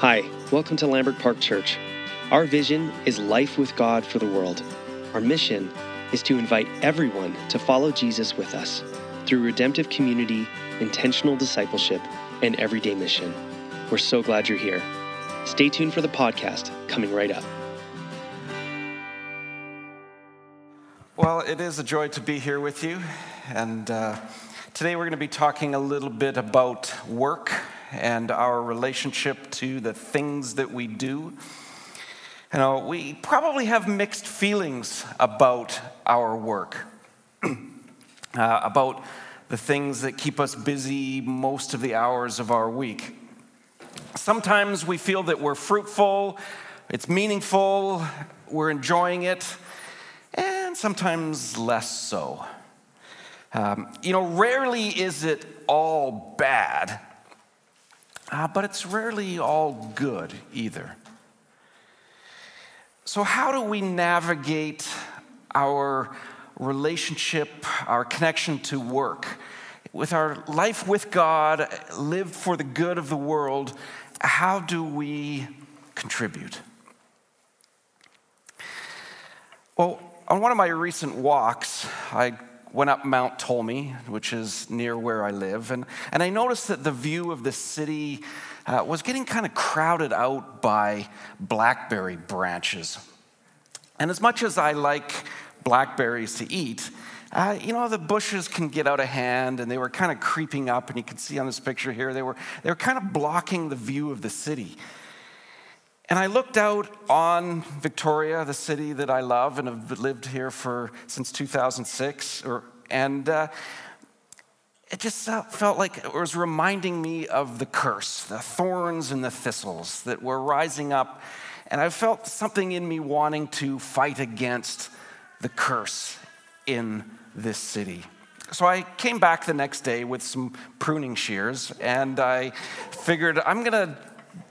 Hi, welcome to Lambrick Park Church. Our vision is life with God for the world. Our mission is to invite everyone to follow Jesus with us through redemptive community, intentional discipleship, and everyday mission. We're so glad you're here. Stay tuned for the podcast coming right up. Well, it is a joy to be here with you. And uh, today we're going to be talking a little bit about work and our relationship to the things that we do. You know, we probably have mixed feelings about our work, uh, about the things that keep us busy most of the hours of our week. Sometimes we feel that we're fruitful, it's meaningful, we're enjoying it, and sometimes less so. Um, you know, rarely is it all bad, uh, but it's rarely all good either. So, how do we navigate our relationship, our connection to work? With our life with God, lived for the good of the world, how do we contribute? Well, on one of my recent walks, I went up Mount Tolmie, which is near where I live, and, and I noticed that the view of the city uh, was getting kind of crowded out by blackberry branches. And as much as I like blackberries to eat, uh, you know, the bushes can get out of hand and they were kind of creeping up, and you can see on this picture here, they were, they were kind of blocking the view of the city. And I looked out on Victoria, the city that I love and have lived here for since 2006, or, and uh, it just felt like it was reminding me of the curse, the thorns and the thistles that were rising up. And I felt something in me wanting to fight against the curse in this city. So I came back the next day with some pruning shears, and I figured I'm gonna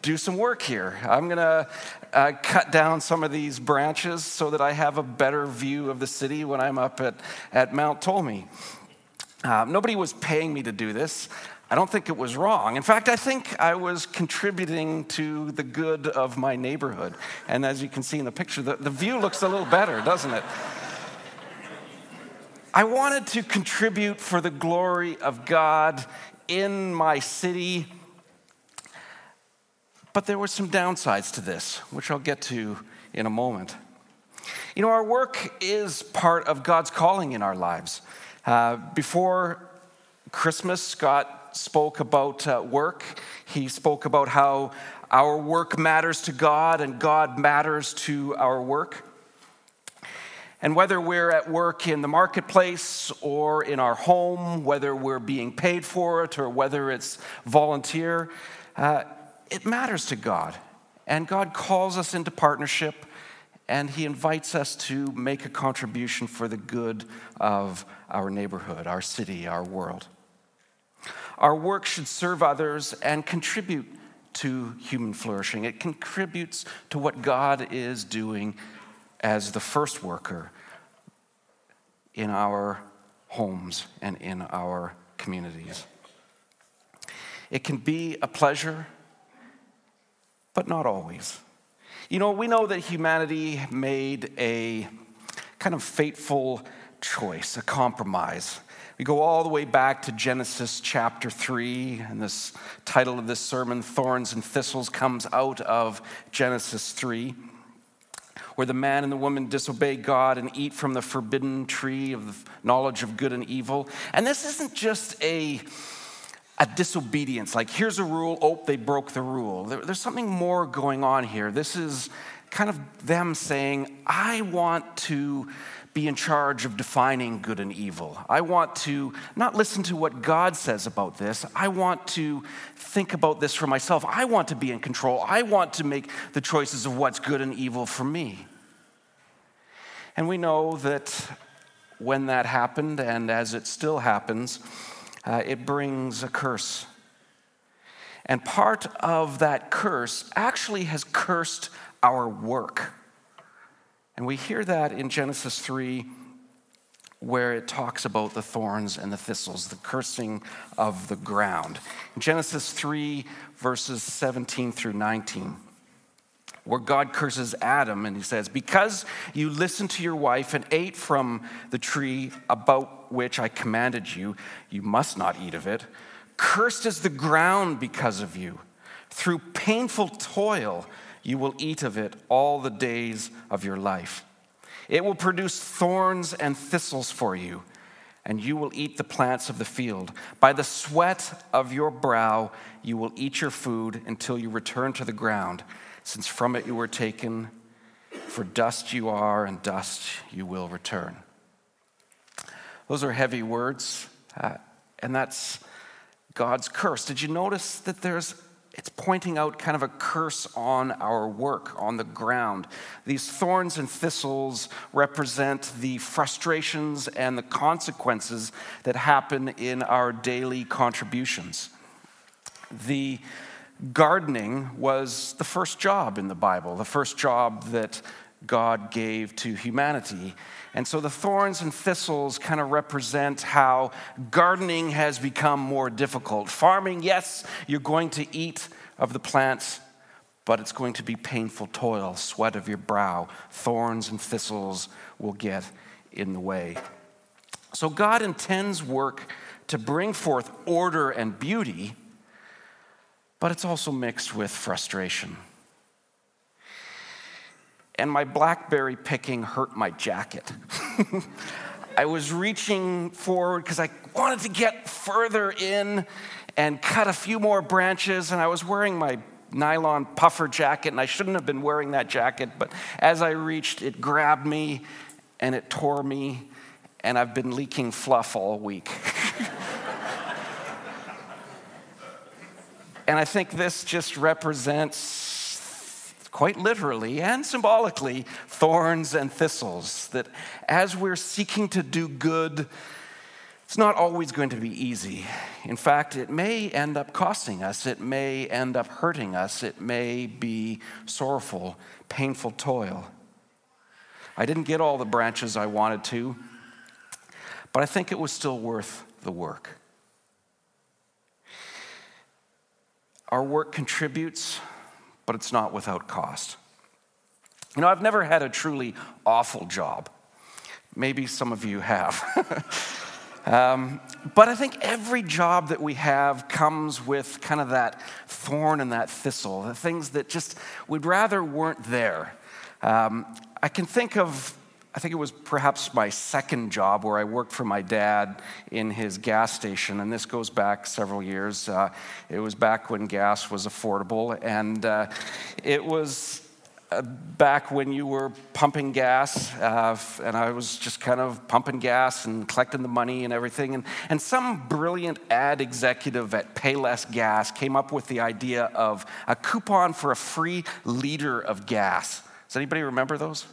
do some work here. I'm going to uh, cut down some of these branches so that I have a better view of the city when I'm up at, at Mount Tolmie. Uh, nobody was paying me to do this. I don't think it was wrong. In fact, I think I was contributing to the good of my neighborhood. And as you can see in the picture, the, the view looks a little better, doesn't it? I wanted to contribute for the glory of God in my city but there were some downsides to this, which I'll get to in a moment. You know, our work is part of God's calling in our lives. Uh, before Christmas, Scott spoke about uh, work. He spoke about how our work matters to God and God matters to our work. And whether we're at work in the marketplace or in our home, whether we're being paid for it or whether it's volunteer, uh, it matters to God. And God calls us into partnership and He invites us to make a contribution for the good of our neighborhood, our city, our world. Our work should serve others and contribute to human flourishing. It contributes to what God is doing as the first worker in our homes and in our communities. It can be a pleasure but not always. You know, we know that humanity made a kind of fateful choice, a compromise. We go all the way back to Genesis chapter 3, and this title of this sermon, Thorns and Thistles, comes out of Genesis 3, where the man and the woman disobey God and eat from the forbidden tree of the knowledge of good and evil. And this isn't just a a disobedience. Like, here's a rule, oh, they broke the rule. There, there's something more going on here. This is kind of them saying, I want to be in charge of defining good and evil. I want to not listen to what God says about this. I want to think about this for myself. I want to be in control. I want to make the choices of what's good and evil for me. And we know that when that happened, and as it still happens, uh, it brings a curse. And part of that curse actually has cursed our work. And we hear that in Genesis 3, where it talks about the thorns and the thistles, the cursing of the ground. In Genesis 3, verses 17 through 19, where God curses Adam and he says, Because you listened to your wife and ate from the tree about which I commanded you, you must not eat of it. Cursed is the ground because of you. Through painful toil, you will eat of it all the days of your life. It will produce thorns and thistles for you, and you will eat the plants of the field. By the sweat of your brow, you will eat your food until you return to the ground, since from it you were taken. For dust you are, and dust you will return. Those are heavy words, uh, and that's God's curse. Did you notice that there's it's pointing out kind of a curse on our work, on the ground. These thorns and thistles represent the frustrations and the consequences that happen in our daily contributions. The gardening was the first job in the Bible, the first job that God gave to humanity. And so the thorns and thistles kind of represent how gardening has become more difficult. Farming, yes, you're going to eat of the plants, but it's going to be painful toil, sweat of your brow. Thorns and thistles will get in the way. So God intends work to bring forth order and beauty, but it's also mixed with frustration and my blackberry picking hurt my jacket. I was reaching forward because I wanted to get further in and cut a few more branches, and I was wearing my nylon puffer jacket, and I shouldn't have been wearing that jacket, but as I reached, it grabbed me and it tore me, and I've been leaking fluff all week. and I think this just represents quite literally and symbolically, thorns and thistles. That as we're seeking to do good, it's not always going to be easy. In fact, it may end up costing us, it may end up hurting us, it may be sorrowful, painful toil. I didn't get all the branches I wanted to, but I think it was still worth the work. Our work contributes but it's not without cost. You know, I've never had a truly awful job. Maybe some of you have. um, but I think every job that we have comes with kind of that thorn and that thistle, the things that just we'd rather weren't there. Um, I can think of I think it was perhaps my second job where I worked for my dad in his gas station, and this goes back several years. Uh, it was back when gas was affordable, and uh, it was uh, back when you were pumping gas, uh, and I was just kind of pumping gas and collecting the money and everything. And, and some brilliant ad executive at Payless Gas came up with the idea of a coupon for a free liter of gas. Does anybody remember those?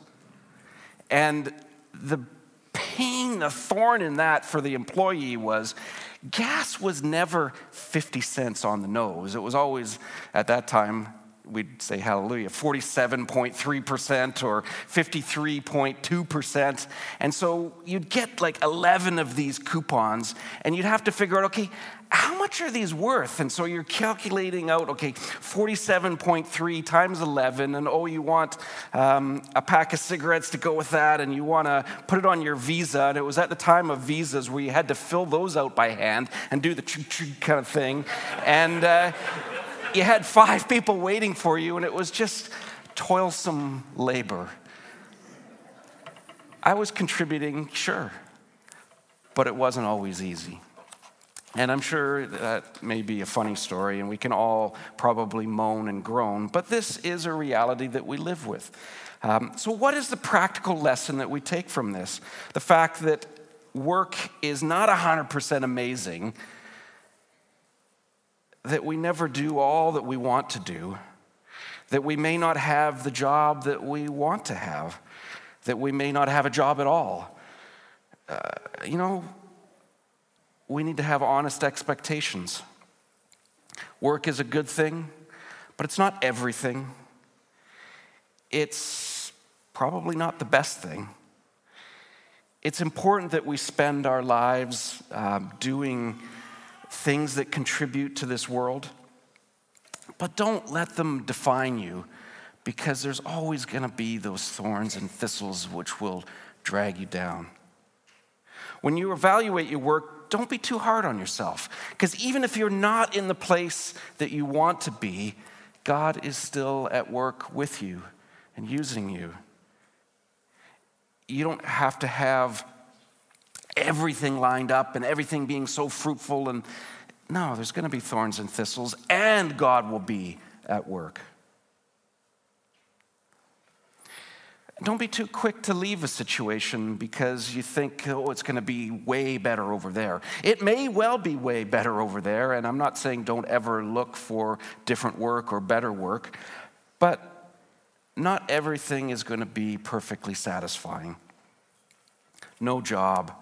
And the pain, the thorn in that for the employee was gas was never 50 cents on the nose. It was always, at that time, we'd say hallelujah, 47.3% or 53.2%. And so you'd get like 11 of these coupons, and you'd have to figure out, okay, how much are these worth? And so you're calculating out, okay, 47.3 times 11, and oh, you want um, a pack of cigarettes to go with that, and you want to put it on your visa. And it was at the time of visas where you had to fill those out by hand and do the kind of thing. And uh, you had five people waiting for you, and it was just toilsome labor. I was contributing, sure, but it wasn't always easy. And I'm sure that may be a funny story, and we can all probably moan and groan, but this is a reality that we live with. Um, so, what is the practical lesson that we take from this? The fact that work is not 100% amazing, that we never do all that we want to do, that we may not have the job that we want to have, that we may not have a job at all. Uh, you know, we need to have honest expectations. Work is a good thing, but it's not everything. It's probably not the best thing. It's important that we spend our lives um, doing things that contribute to this world, but don't let them define you because there's always going to be those thorns and thistles which will drag you down. When you evaluate your work, don't be too hard on yourself because even if you're not in the place that you want to be, God is still at work with you and using you you don't have to have everything lined up and everything being so fruitful and no there's going to be thorns and thistles and god will be at work don't be too quick to leave a situation because you think oh it's going to be way better over there it may well be way better over there and i'm not saying don't ever look for different work or better work but not everything is going to be perfectly satisfying. No job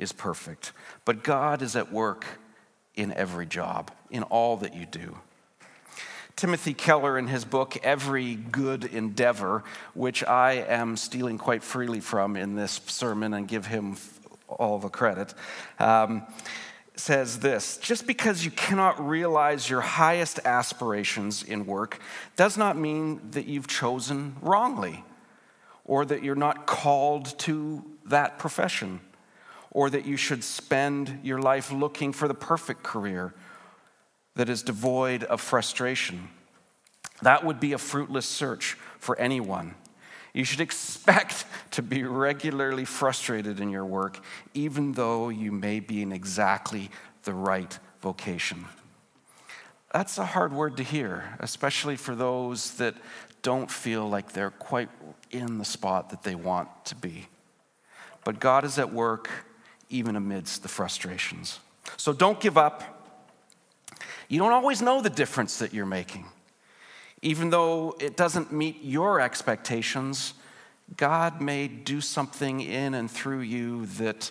is perfect, but God is at work in every job, in all that you do. Timothy Keller, in his book, Every Good Endeavor, which I am stealing quite freely from in this sermon and give him all the credit, um, says this just because you cannot realize your highest aspirations in work does not mean that you've chosen wrongly or that you're not called to that profession or that you should spend your life looking for the perfect career that is devoid of frustration. That would be a fruitless search for anyone. You should expect to be regularly frustrated in your work, even though you may be in exactly the right vocation. That's a hard word to hear, especially for those that don't feel like they're quite in the spot that they want to be. But God is at work even amidst the frustrations. So don't give up. You don't always know the difference that you're making. Even though it doesn't meet your expectations, God may do something in and through you that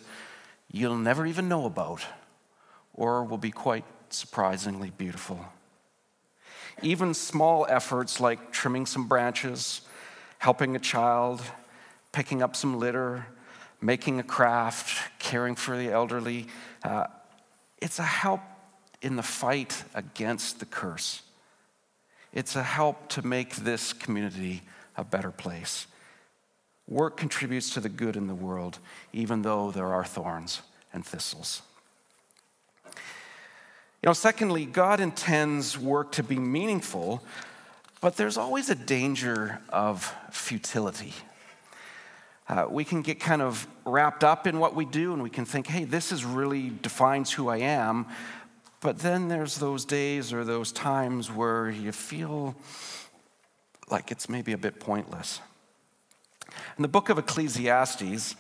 you'll never even know about or will be quite surprisingly beautiful. Even small efforts like trimming some branches, helping a child, picking up some litter, making a craft, caring for the elderly, uh, it's a help in the fight against the curse. It's a help to make this community a better place. Work contributes to the good in the world, even though there are thorns and thistles. You know, secondly, God intends work to be meaningful, but there's always a danger of futility. Uh, we can get kind of wrapped up in what we do and we can think, hey, this is really defines who I am. But then there's those days or those times where you feel like it's maybe a bit pointless. In the book of Ecclesiastes,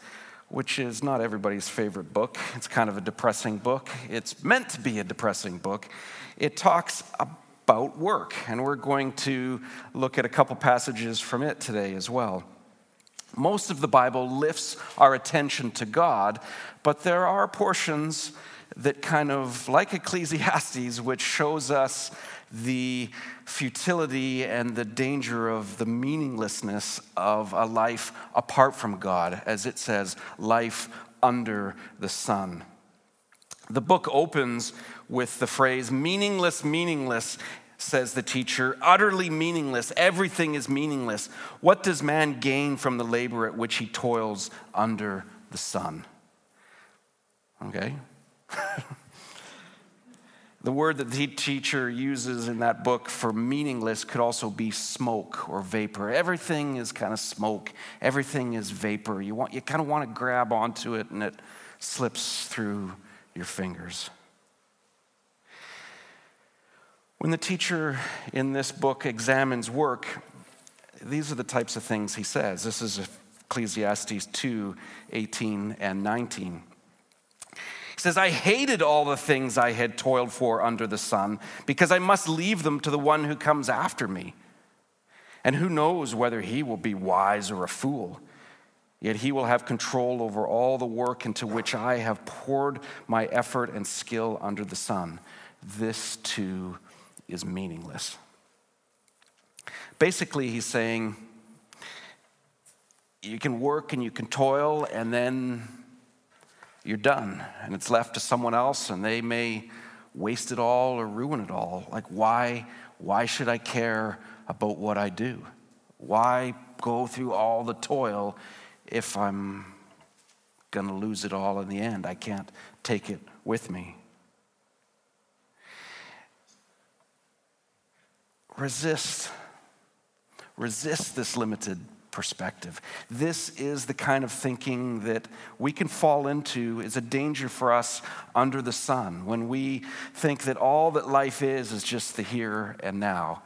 which is not everybody's favorite book, it's kind of a depressing book. It's meant to be a depressing book. It talks about work, and we're going to look at a couple passages from it today as well. Most of the Bible lifts our attention to God, but there are portions that kind of, like Ecclesiastes, which shows us the futility and the danger of the meaninglessness of a life apart from God, as it says, life under the sun. The book opens with the phrase, meaningless, meaningless, says the teacher, utterly meaningless. Everything is meaningless. What does man gain from the labor at which he toils under the sun? Okay? the word that the teacher uses in that book for meaningless could also be smoke or vapor. Everything is kind of smoke, everything is vapor. You, want, you kind of want to grab onto it and it slips through your fingers. When the teacher in this book examines work, these are the types of things he says. This is Ecclesiastes 2 18 and 19. He says, I hated all the things I had toiled for under the sun because I must leave them to the one who comes after me. And who knows whether he will be wise or a fool? Yet he will have control over all the work into which I have poured my effort and skill under the sun. This too is meaningless. Basically, he's saying, you can work and you can toil, and then you're done and it's left to someone else and they may waste it all or ruin it all. Like, why, why should I care about what I do? Why go through all the toil if I'm going to lose it all in the end? I can't take it with me. Resist. Resist this limited perspective. This is the kind of thinking that we can fall into is a danger for us under the sun when we think that all that life is is just the here and now.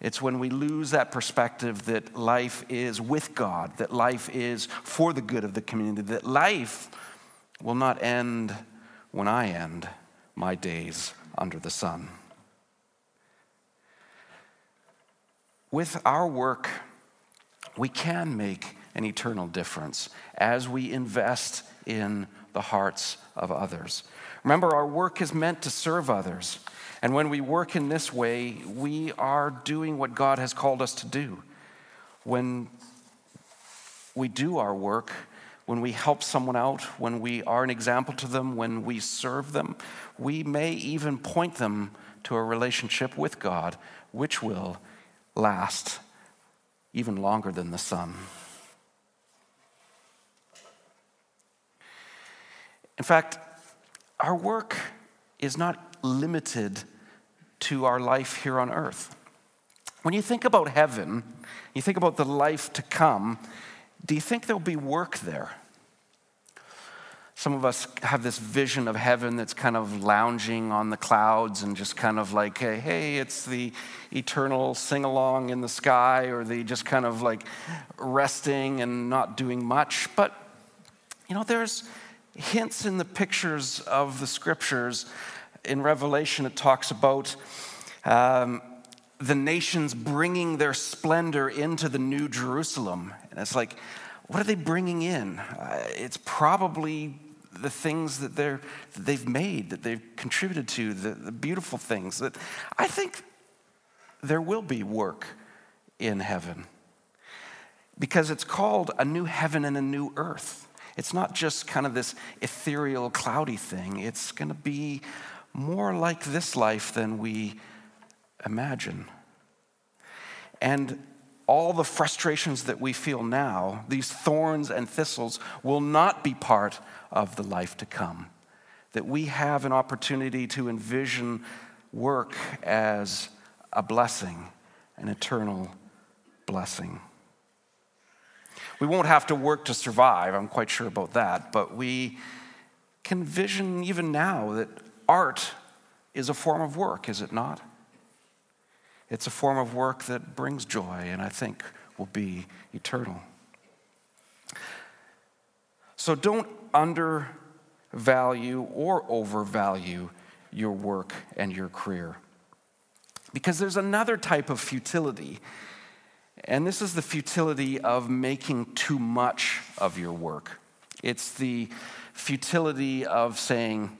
It's when we lose that perspective that life is with God, that life is for the good of the community, that life will not end when I end my days under the sun. With our work, we can make an eternal difference as we invest in the hearts of others. Remember, our work is meant to serve others. And when we work in this way, we are doing what God has called us to do. When we do our work, when we help someone out, when we are an example to them, when we serve them, we may even point them to a relationship with God, which will last even longer than the sun. In fact, our work is not limited to our life here on earth. When you think about heaven, you think about the life to come, do you think there'll be work there? Some of us have this vision of heaven that's kind of lounging on the clouds and just kind of like, hey, hey it's the eternal sing along in the sky, or the just kind of like resting and not doing much. But, you know, there's hints in the pictures of the scriptures. In Revelation, it talks about um, the nations bringing their splendor into the New Jerusalem. And it's like, what are they bringing in? Uh, it's probably the things that, they're, that they've made, that they've contributed to, the, the beautiful things. That I think there will be work in heaven because it's called a new heaven and a new earth. It's not just kind of this ethereal, cloudy thing. It's going to be more like this life than we imagine. And all the frustrations that we feel now, these thorns and thistles, will not be part of the life to come. That we have an opportunity to envision work as a blessing, an eternal blessing. We won't have to work to survive, I'm quite sure about that, but we can envision even now that art is a form of work, is it not? It's a form of work that brings joy and I think will be eternal. So don't undervalue or overvalue your work and your career. Because there's another type of futility, and this is the futility of making too much of your work. It's the futility of saying,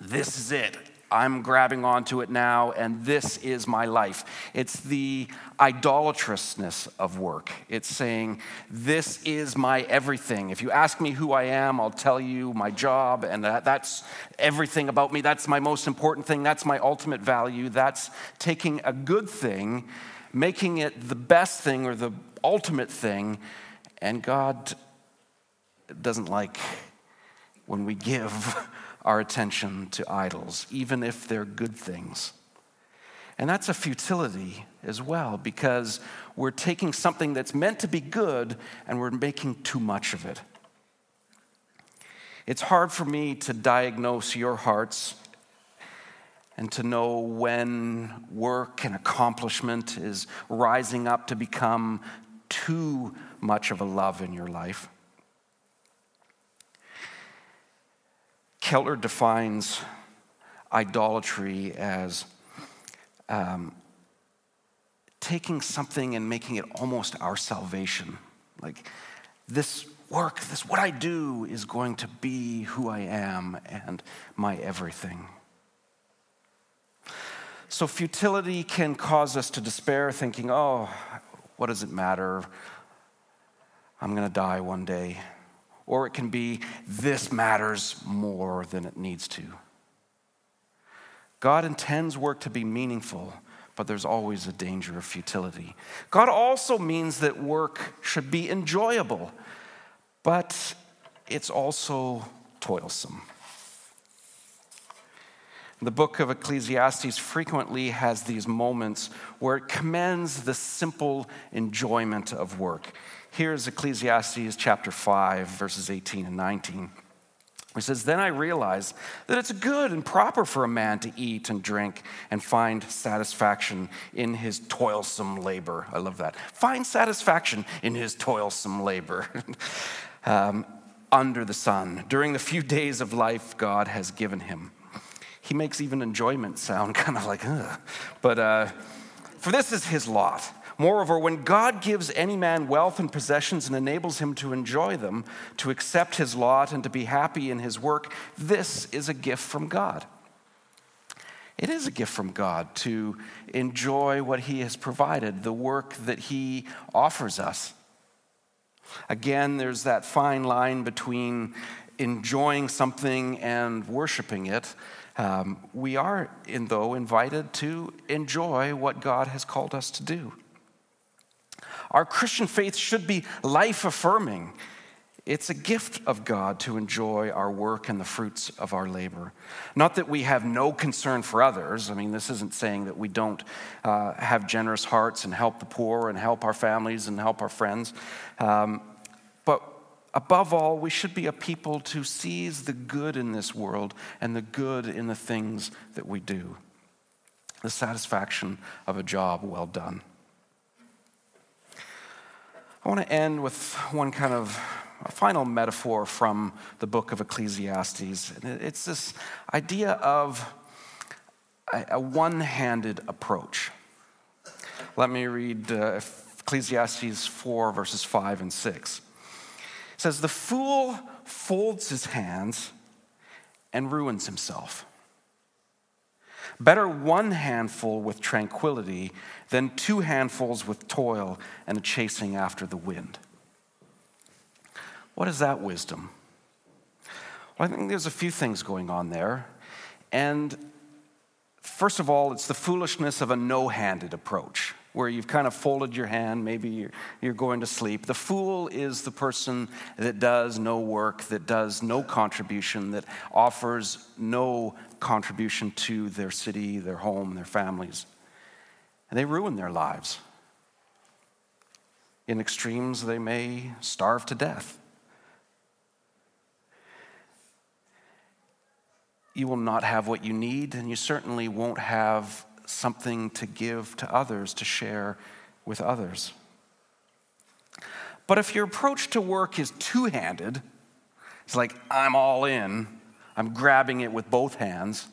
This is it. I'm grabbing onto it now, and this is my life. It's the idolatrousness of work. It's saying, This is my everything. If you ask me who I am, I'll tell you my job, and that, that's everything about me. That's my most important thing. That's my ultimate value. That's taking a good thing, making it the best thing or the ultimate thing, and God doesn't like when we give our attention to idols, even if they're good things. And that's a futility as well, because we're taking something that's meant to be good and we're making too much of it. It's hard for me to diagnose your hearts and to know when work and accomplishment is rising up to become too much of a love in your life. Keller defines idolatry as um, taking something and making it almost our salvation. Like, this work, this what I do is going to be who I am and my everything. So, futility can cause us to despair, thinking, oh, what does it matter? I'm going to die one day. Or it can be this matters more than it needs to. God intends work to be meaningful, but there's always a danger of futility. God also means that work should be enjoyable, but it's also toilsome. The book of Ecclesiastes frequently has these moments where it commends the simple enjoyment of work. Here's Ecclesiastes chapter 5, verses 18 and 19. He says, Then I realized that it's good and proper for a man to eat and drink and find satisfaction in his toilsome labor. I love that. Find satisfaction in his toilsome labor um, under the sun during the few days of life God has given him he makes even enjoyment sound kind of like, ugh. But uh, for this is his lot. Moreover, when God gives any man wealth and possessions and enables him to enjoy them, to accept his lot and to be happy in his work, this is a gift from God. It is a gift from God to enjoy what he has provided, the work that he offers us. Again, there's that fine line between enjoying something and worshiping it. Um, we are, in, though, invited to enjoy what God has called us to do. Our Christian faith should be life affirming. It's a gift of God to enjoy our work and the fruits of our labor. Not that we have no concern for others. I mean, this isn't saying that we don't uh, have generous hearts and help the poor and help our families and help our friends. Um, but Above all, we should be a people to seize the good in this world and the good in the things that we do. The satisfaction of a job well done. I want to end with one kind of a final metaphor from the book of Ecclesiastes. It's this idea of a one handed approach. Let me read uh, Ecclesiastes 4, verses 5 and 6. It says, The fool folds his hands and ruins himself. Better one handful with tranquility than two handfuls with toil and chasing after the wind. What is that wisdom? Well, I think there's a few things going on there. And first of all, it's the foolishness of a no handed approach where you've kind of folded your hand, maybe you're, you're going to sleep. The fool is the person that does no work, that does no contribution, that offers no contribution to their city, their home, their families. And they ruin their lives. In extremes, they may starve to death. You will not have what you need, and you certainly won't have something to give to others, to share with others. But if your approach to work is two handed, it's like, I'm all in, I'm grabbing it with both hands,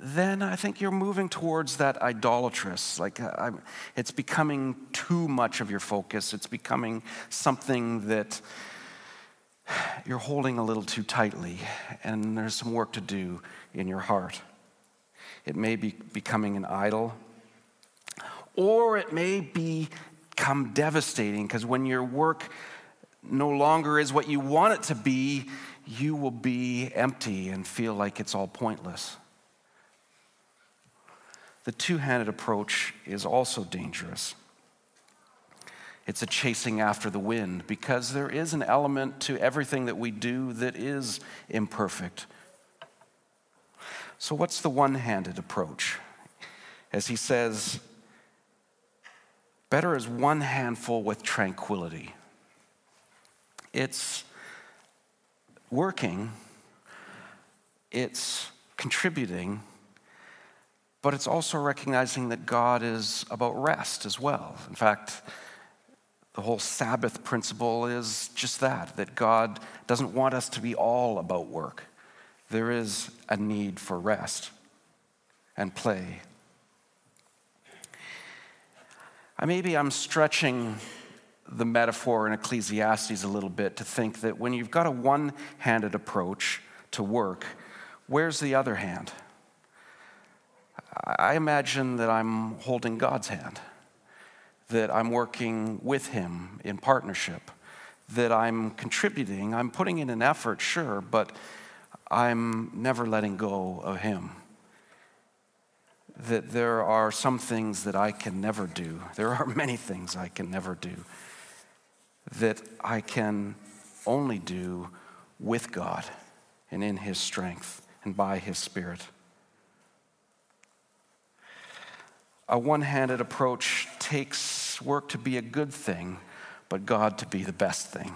then I think you're moving towards that idolatrous. Like, uh, it's becoming too much of your focus. It's becoming something that you're holding a little too tightly, and there's some work to do in your heart. It may be becoming an idol, or it may become devastating because when your work no longer is what you want it to be, you will be empty and feel like it's all pointless. The two handed approach is also dangerous. It's a chasing after the wind because there is an element to everything that we do that is imperfect so, what's the one handed approach? As he says, better is one handful with tranquility. It's working, it's contributing, but it's also recognizing that God is about rest as well. In fact, the whole Sabbath principle is just that, that God doesn't want us to be all about work there is a need for rest and play. Maybe I'm stretching the metaphor in Ecclesiastes a little bit to think that when you've got a one handed approach to work, where's the other hand? I imagine that I'm holding God's hand, that I'm working with Him in partnership, that I'm contributing. I'm putting in an effort, sure, but I'm never letting go of Him. That there are some things that I can never do. There are many things I can never do that I can only do with God and in His strength and by His Spirit. A one handed approach takes work to be a good thing, but God to be the best thing.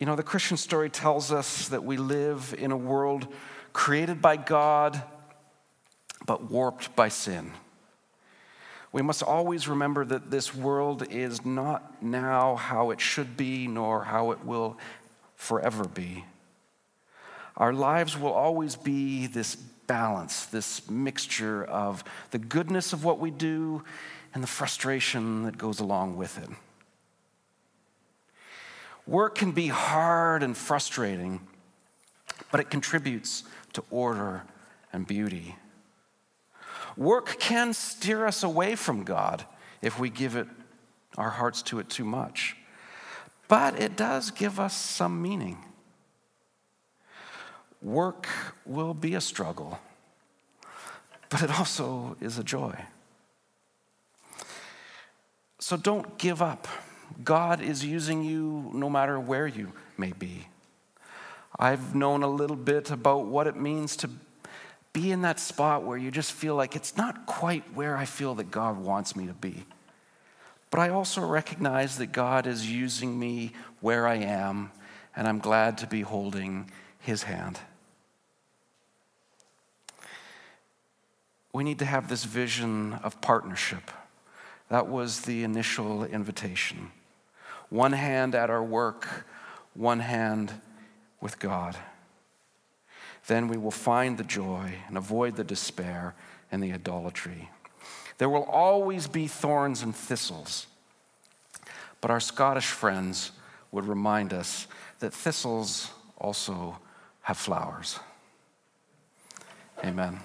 You know, the Christian story tells us that we live in a world created by God, but warped by sin. We must always remember that this world is not now how it should be, nor how it will forever be. Our lives will always be this balance, this mixture of the goodness of what we do and the frustration that goes along with it. Work can be hard and frustrating, but it contributes to order and beauty. Work can steer us away from God if we give it our hearts to it too much. But it does give us some meaning. Work will be a struggle, but it also is a joy. So don't give up. God is using you no matter where you may be. I've known a little bit about what it means to be in that spot where you just feel like it's not quite where I feel that God wants me to be. But I also recognize that God is using me where I am, and I'm glad to be holding His hand. We need to have this vision of partnership. That was the initial invitation. One hand at our work, one hand with God. Then we will find the joy and avoid the despair and the idolatry. There will always be thorns and thistles, but our Scottish friends would remind us that thistles also have flowers. Amen.